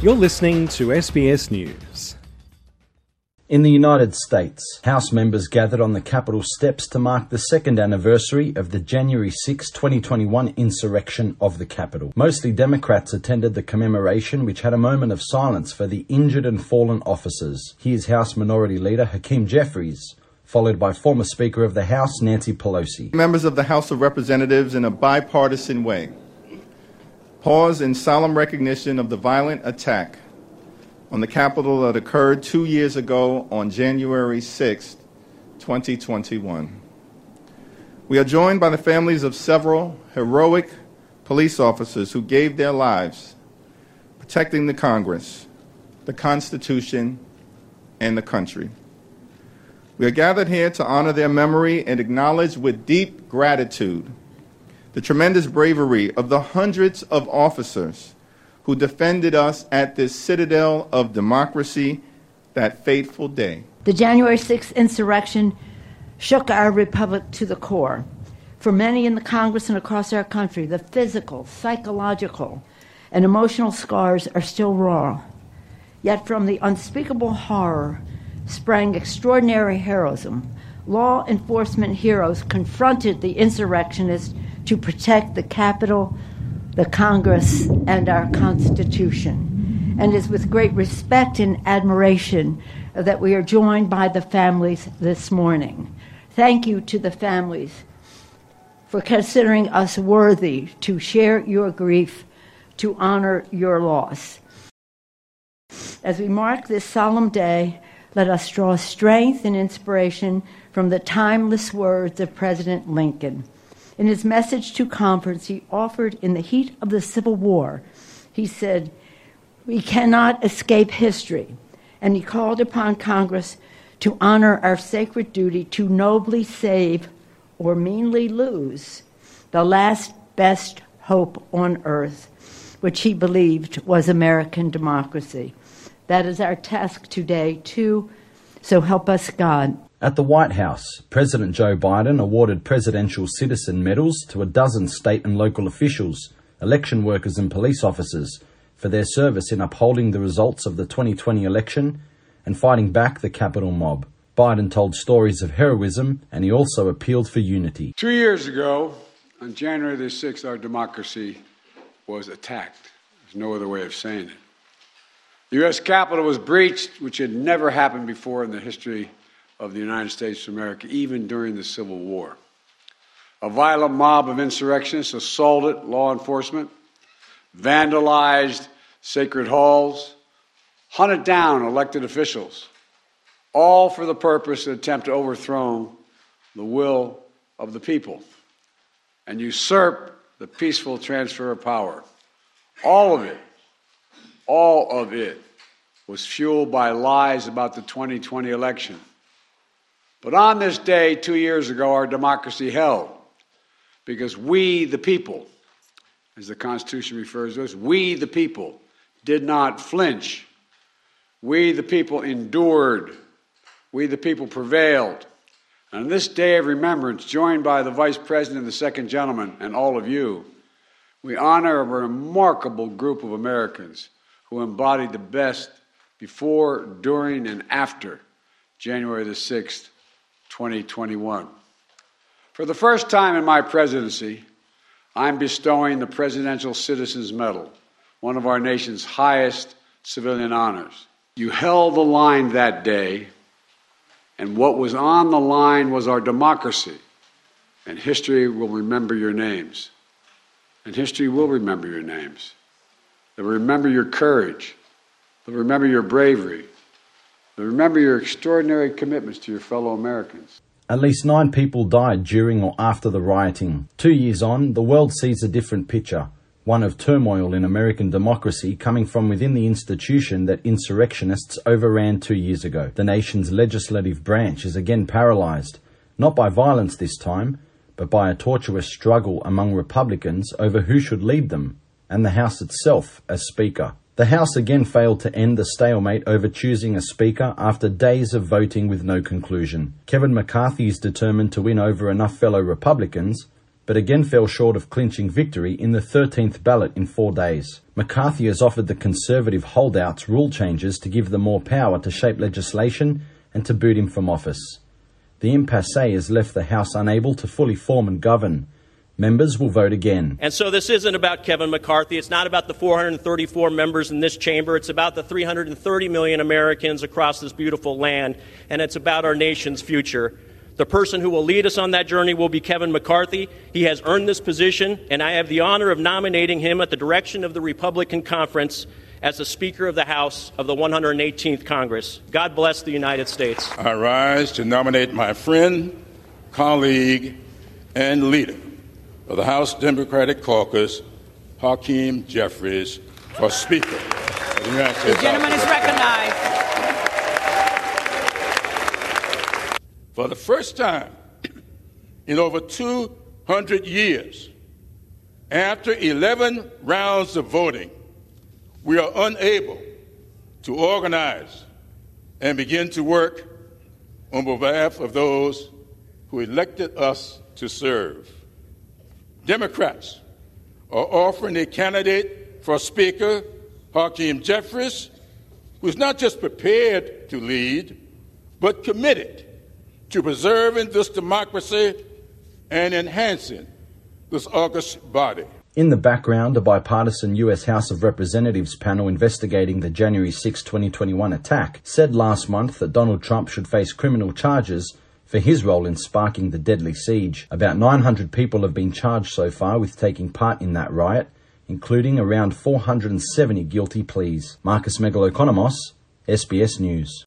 You're listening to SBS News. In the United States, House members gathered on the Capitol steps to mark the second anniversary of the January 6, 2021 insurrection of the Capitol. Mostly Democrats attended the commemoration, which had a moment of silence for the injured and fallen officers. Here's House Minority Leader Hakeem Jeffries, followed by former Speaker of the House Nancy Pelosi. Members of the House of Representatives, in a bipartisan way, pause in solemn recognition of the violent attack on the Capitol that occurred two years ago on January 6, 2021. We are joined by the families of several heroic police officers who gave their lives protecting the Congress, the Constitution, and the country. We are gathered here to honor their memory and acknowledge with deep gratitude the tremendous bravery of the hundreds of officers who defended us at this citadel of democracy that fateful day. The January 6th insurrection shook our republic to the core. For many in the Congress and across our country, the physical, psychological, and emotional scars are still raw. Yet from the unspeakable horror sprang extraordinary heroism. Law enforcement heroes confronted the insurrectionists to protect the Capitol, the Congress, and our Constitution. And it is with great respect and admiration that we are joined by the families this morning. Thank you to the families for considering us worthy to share your grief, to honor your loss. As we mark this solemn day, let us draw strength and inspiration from the timeless words of President Lincoln. In his message to conference he offered in the heat of the Civil War, he said, We cannot escape history. And he called upon Congress to honor our sacred duty to nobly save or meanly lose the last best hope on earth, which he believed was American democracy. That is our task today, too. So help us, God. At the White House, President Joe Biden awarded Presidential Citizen Medals to a dozen state and local officials, election workers, and police officers for their service in upholding the results of the 2020 election and fighting back the Capitol mob. Biden told stories of heroism and he also appealed for unity. Two years ago, on January the 6th, our democracy was attacked. There's no other way of saying it. The U.S. Capitol was breached, which had never happened before in the history of the United States of America, even during the Civil War. A violent mob of insurrectionists assaulted law enforcement, vandalized sacred halls, hunted down elected officials, all for the purpose and attempt to overthrow the will of the people and usurp the peaceful transfer of power. All of it, all of it was fueled by lies about the 2020 election but on this day, two years ago, our democracy held because we, the people, as the Constitution refers to us, we, the people, did not flinch. We, the people, endured. We, the people, prevailed. And on this day of remembrance, joined by the Vice President, the Second Gentleman, and all of you, we honor a remarkable group of Americans who embodied the best before, during, and after January the 6th, 2021. For the first time in my presidency, I'm bestowing the Presidential Citizens Medal, one of our nation's highest civilian honors. You held the line that day, and what was on the line was our democracy, and history will remember your names. And history will remember your names. They'll remember your courage. They'll remember your bravery. But remember your extraordinary commitments to your fellow Americans. At least nine people died during or after the rioting. Two years on, the world sees a different picture. One of turmoil in American democracy coming from within the institution that insurrectionists overran two years ago. The nation's legislative branch is again paralyzed, not by violence this time, but by a tortuous struggle among Republicans over who should lead them, and the House itself as Speaker. The House again failed to end the stalemate over choosing a Speaker after days of voting with no conclusion. Kevin McCarthy is determined to win over enough fellow Republicans but again fell short of clinching victory in the 13th ballot in four days. McCarthy has offered the Conservative holdouts rule changes to give them more power to shape legislation and to boot him from office. The impasse has left the House unable to fully form and govern. Members will vote again. And so this isn't about Kevin McCarthy. It's not about the 434 members in this chamber. It's about the 330 million Americans across this beautiful land. And it's about our nation's future. The person who will lead us on that journey will be Kevin McCarthy. He has earned this position, and I have the honor of nominating him at the direction of the Republican Conference as the Speaker of the House of the 118th Congress. God bless the United States. I rise to nominate my friend, colleague, and leader of the House Democratic Caucus, Hakeem Jeffries, for Speaker of the United States. The gentleman is recognized. For the first time in over 200 years, after 11 rounds of voting, we are unable to organize and begin to work on behalf of those who elected us to serve. Democrats are offering a candidate for Speaker, Hakeem Jeffries, who's not just prepared to lead, but committed to preserving this democracy and enhancing this august body. In the background, a bipartisan US House of Representatives panel investigating the January 6, 2021 attack said last month that Donald Trump should face criminal charges for his role in sparking the deadly siege. About 900 people have been charged so far with taking part in that riot, including around 470 guilty pleas. Marcus Megalokonomos, SBS News.